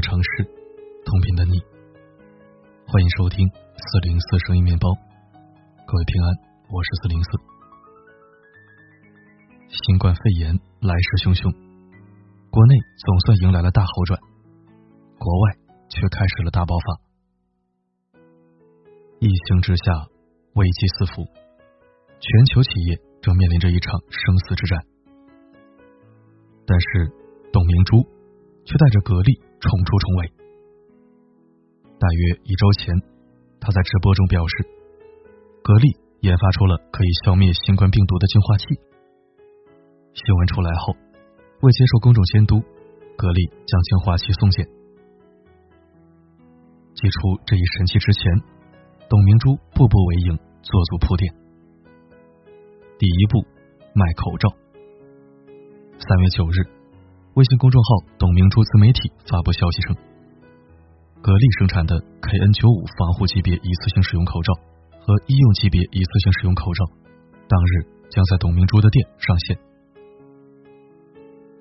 城市，同频的你，欢迎收听四零四声音面包。各位平安，我是四零四。新冠肺炎来势汹汹，国内总算迎来了大好转，国外却开始了大爆发。疫情之下，危机四伏，全球企业正面临着一场生死之战。但是，董明珠却带着格力冲出重围。大约一周前，他在直播中表示，格力研发出了可以消灭新冠病毒的净化器。新闻出来后，为接受公众监督，格力将净化器送检。寄出这一神器之前，董明珠步步为营，做足铺垫。第一步，卖口罩。三月九日，微信公众号“董明珠自媒体”发布消息称，格力生产的 KN95 防护级别一次性使用口罩和医用级别一次性使用口罩，当日将在董明珠的店上线。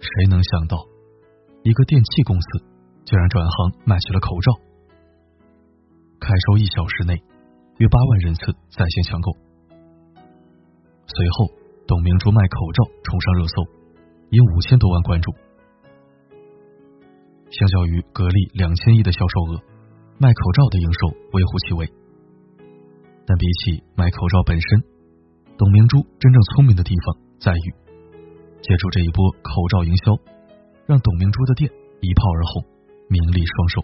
谁能想到，一个电器公司竟然转行卖起了口罩？开售一小时内，约八万人次在线抢购。随后，董明珠卖口罩冲上热搜。引五千多万关注。相较于格力两千亿的销售额，卖口罩的营收微乎其微。但比起卖口罩本身，董明珠真正聪明的地方在于，借助这一波口罩营销，让董明珠的店一炮而红，名利双收。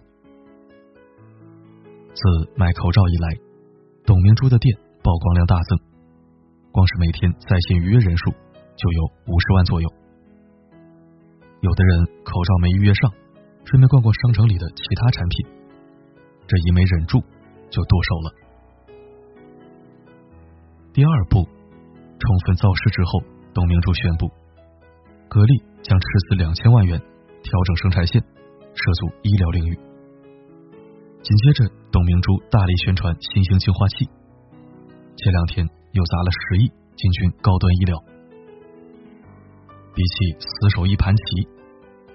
自卖口罩以来，董明珠的店曝光量大增，光是每天在线预约人数就有五十万左右。有的人口罩没预约上，顺便逛逛商城里的其他产品，这一没忍住就剁手了。第二步，充分造势之后，董明珠宣布，格力将斥资两千万元调整生产线，涉足医疗领域。紧接着，董明珠大力宣传新型净化器，前两天又砸了十亿进军高端医疗。比起死守一盘棋。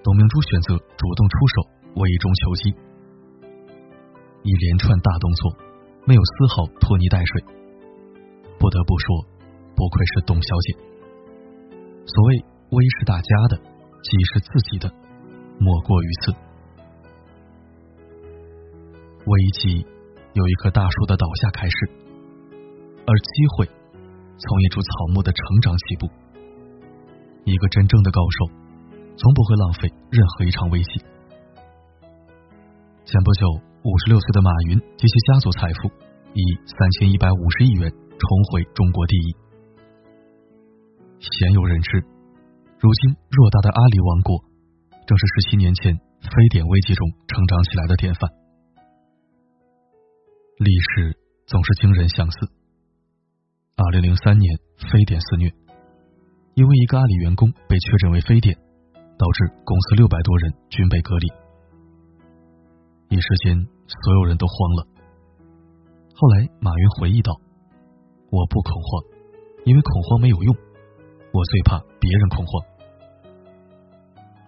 董明珠选择主动出手，危中求机，一连串大动作，没有丝毫拖泥带水。不得不说，不愧是董小姐。所谓危是大家的，急是自己的，莫过于此。危机由一棵大树的倒下开始，而机会从一株草木的成长起步。一个真正的高手。从不会浪费任何一场危机。前不久，五十六岁的马云及其家族财富以三千一百五十亿元重回中国第一。鲜有人知，如今偌大的阿里王国，正是十七年前非典危机中成长起来的典范。历史总是惊人相似。二零零三年，非典肆虐，因为一个阿里员工被确诊为非典。导致公司六百多人均被隔离，一时间所有人都慌了。后来马云回忆道：“我不恐慌，因为恐慌没有用，我最怕别人恐慌。”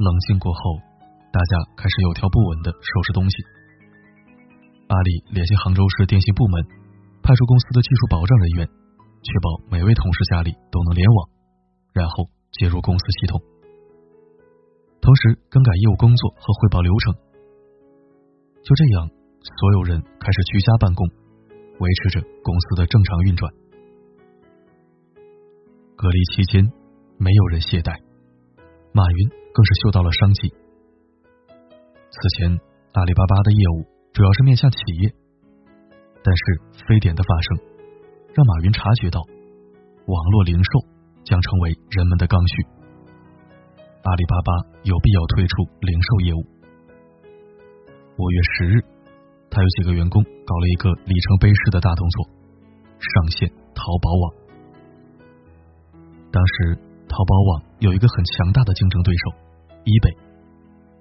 冷静过后，大家开始有条不紊的收拾东西。阿里联系杭州市电信部门，派出公司的技术保障人员，确保每位同事家里都能联网，然后接入公司系统。同时更改业务工作和汇报流程，就这样，所有人开始居家办公，维持着公司的正常运转。隔离期间，没有人懈怠，马云更是嗅到了商机。此前，阿里巴巴的业务主要是面向企业，但是非典的发生，让马云察觉到，网络零售将成为人们的刚需。阿里巴巴有必要退出零售业务。五月十日，他有几个员工搞了一个里程碑式的大动作，上线淘宝网。当时，淘宝网有一个很强大的竞争对手——易贝，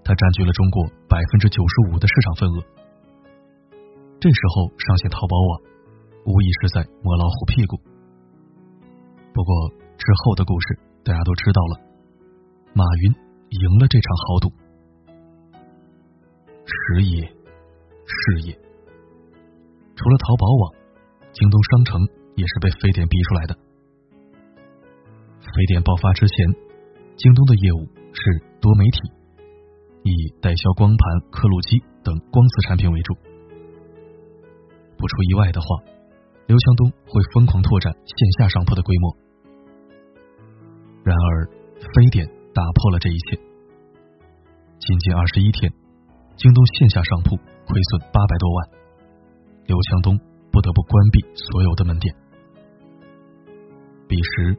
它占据了中国百分之九十五的市场份额。这时候上线淘宝网，无疑是在摸老虎屁股。不过之后的故事大家都知道了。马云赢了这场豪赌。时也，事也。除了淘宝网，京东商城也是被非典逼出来的。非典爆发之前，京东的业务是多媒体，以代销光盘、刻录机等光磁产品为主。不出意外的话，刘强东会疯狂拓展线下商铺的规模。然而，非典打破了这一切。仅仅二十一天，京东线下商铺亏损八百多万，刘强东不得不关闭所有的门店。彼时，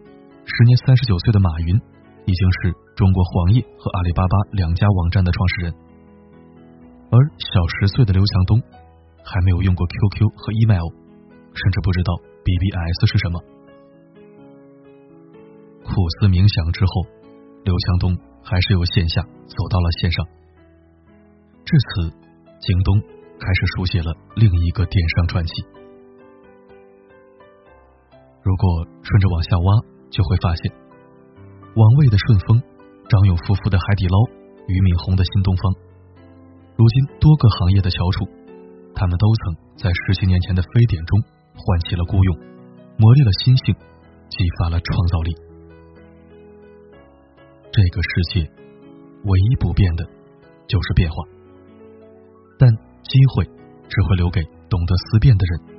时年三十九岁的马云已经是中国黄页和阿里巴巴两家网站的创始人，而小十岁的刘强东还没有用过 QQ 和 email，甚至不知道 BBS 是什么。苦思冥想之后，刘强东还是由线下走到了线上。至此，京东开始书写了另一个电商传奇。如果顺着往下挖，就会发现，王卫的顺丰、张勇夫妇的海底捞、俞敏洪的新东方，如今多个行业的翘楚，他们都曾在十七年前的非典中唤起了孤勇，磨砺了心性，激发了创造力。这个世界唯一不变的，就是变化。但机会只会留给懂得思辨的人。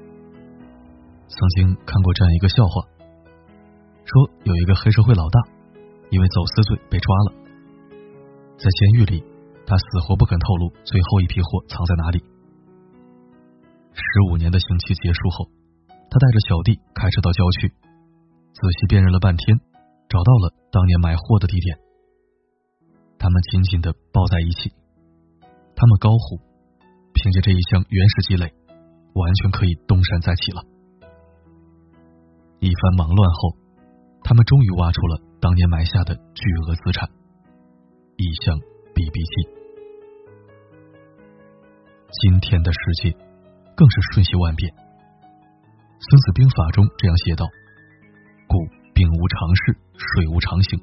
曾经看过这样一个笑话，说有一个黑社会老大，因为走私罪被抓了，在监狱里，他死活不肯透露最后一批货藏在哪里。十五年的刑期结束后，他带着小弟开车到郊区，仔细辨认了半天，找到了当年买货的地点。他们紧紧的抱在一起，他们高呼：“凭借这一箱原始积累，完全可以东山再起了。”一番忙乱后，他们终于挖出了当年埋下的巨额资产——一箱 BB 机。今天的世界更是瞬息万变。《孙子兵法》中这样写道：“故兵无常势，水无常形，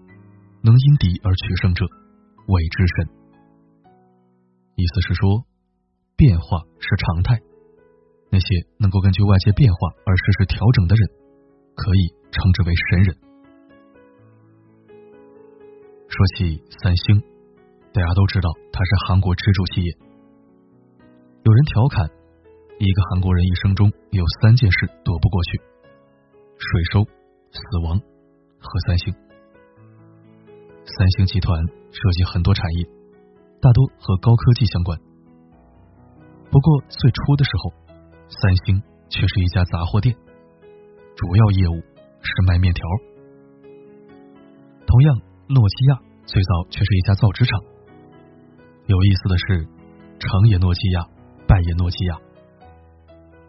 能因敌而取胜者。”为之神，意思是说，变化是常态。那些能够根据外界变化而实时调整的人，可以称之为神人。说起三星，大家都知道它是韩国支柱企业。有人调侃，一个韩国人一生中有三件事躲不过去：税收、死亡和三星。三星集团涉及很多产业，大多和高科技相关。不过最初的时候，三星却是一家杂货店，主要业务是卖面条。同样，诺基亚最早却是一家造纸厂。有意思的是，成也诺基亚，败也诺基亚。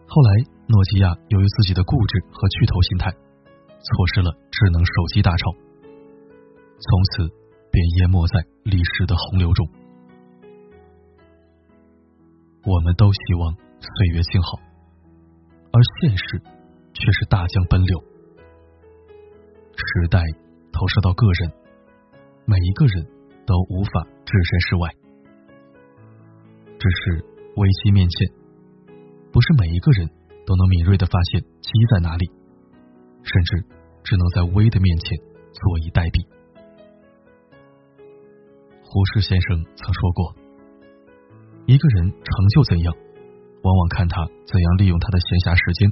后来，诺基亚由于自己的固执和巨头心态，错失了智能手机大潮。从此便淹没在历史的洪流中。我们都希望岁月静好，而现实却是大江奔流。时代投射到个人，每一个人都无法置身事外。只是危机面前，不是每一个人都能敏锐的发现机在哪里，甚至只能在危的面前坐以待毙。胡适先生曾说过：“一个人成就怎样，往往看他怎样利用他的闲暇时间。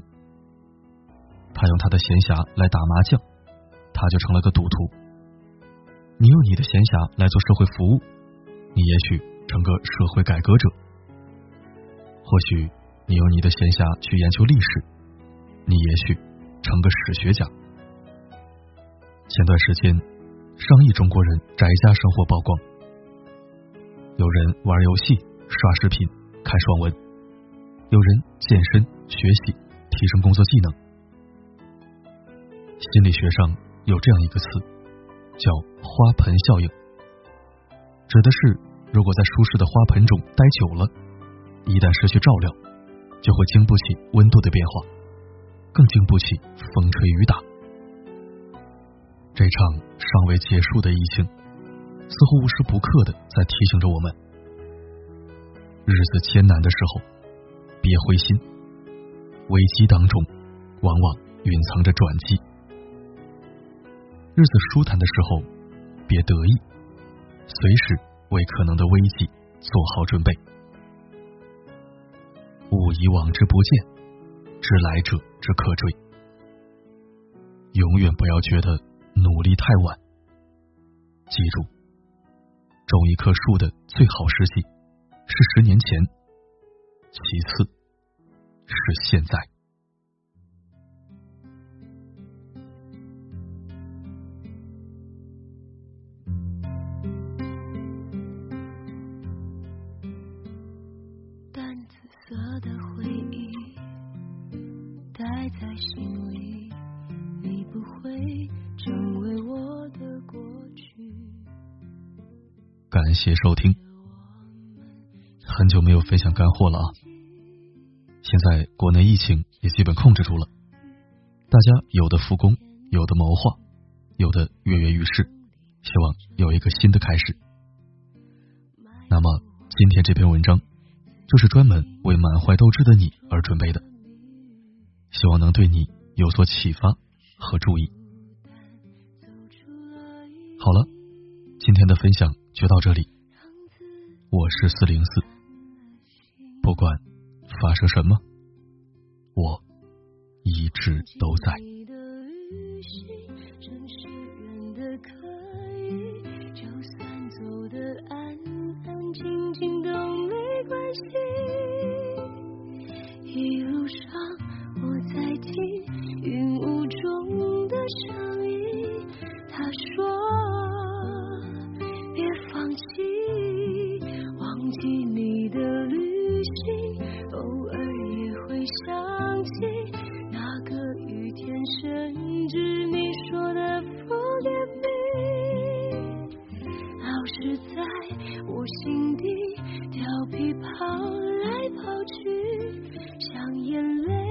他用他的闲暇来打麻将，他就成了个赌徒；你用你的闲暇来做社会服务，你也许成个社会改革者；或许你用你的闲暇去研究历史，你也许成个史学家。”前段时间，上亿中国人宅家生活曝光。有人玩游戏、刷视频、看爽文；有人健身、学习、提升工作技能。心理学上有这样一个词，叫“花盆效应”，指的是如果在舒适的花盆中待久了，一旦失去照料，就会经不起温度的变化，更经不起风吹雨打。这场尚未结束的疫情。似乎无时不刻的在提醒着我们：日子艰难的时候，别灰心，危机当中往往蕴藏着转机；日子舒坦的时候，别得意，随时为可能的危机做好准备。勿以往之不见，知来者之可追。永远不要觉得努力太晚。记住，种一棵树的最好时机是十年前，其次是现在。淡紫色的回忆待在心。谢收听，很久没有分享干货了啊！现在国内疫情也基本控制住了，大家有的复工，有的谋划，有的跃跃欲试，希望有一个新的开始。那么今天这篇文章就是专门为满怀斗志的你而准备的，希望能对你有所启发和注意。好了，今天的分享。就到这里，我是四零四不管发生什么，我一直都在。就算走得安安静静都没关系。只在我心底调皮跑来跑去像眼泪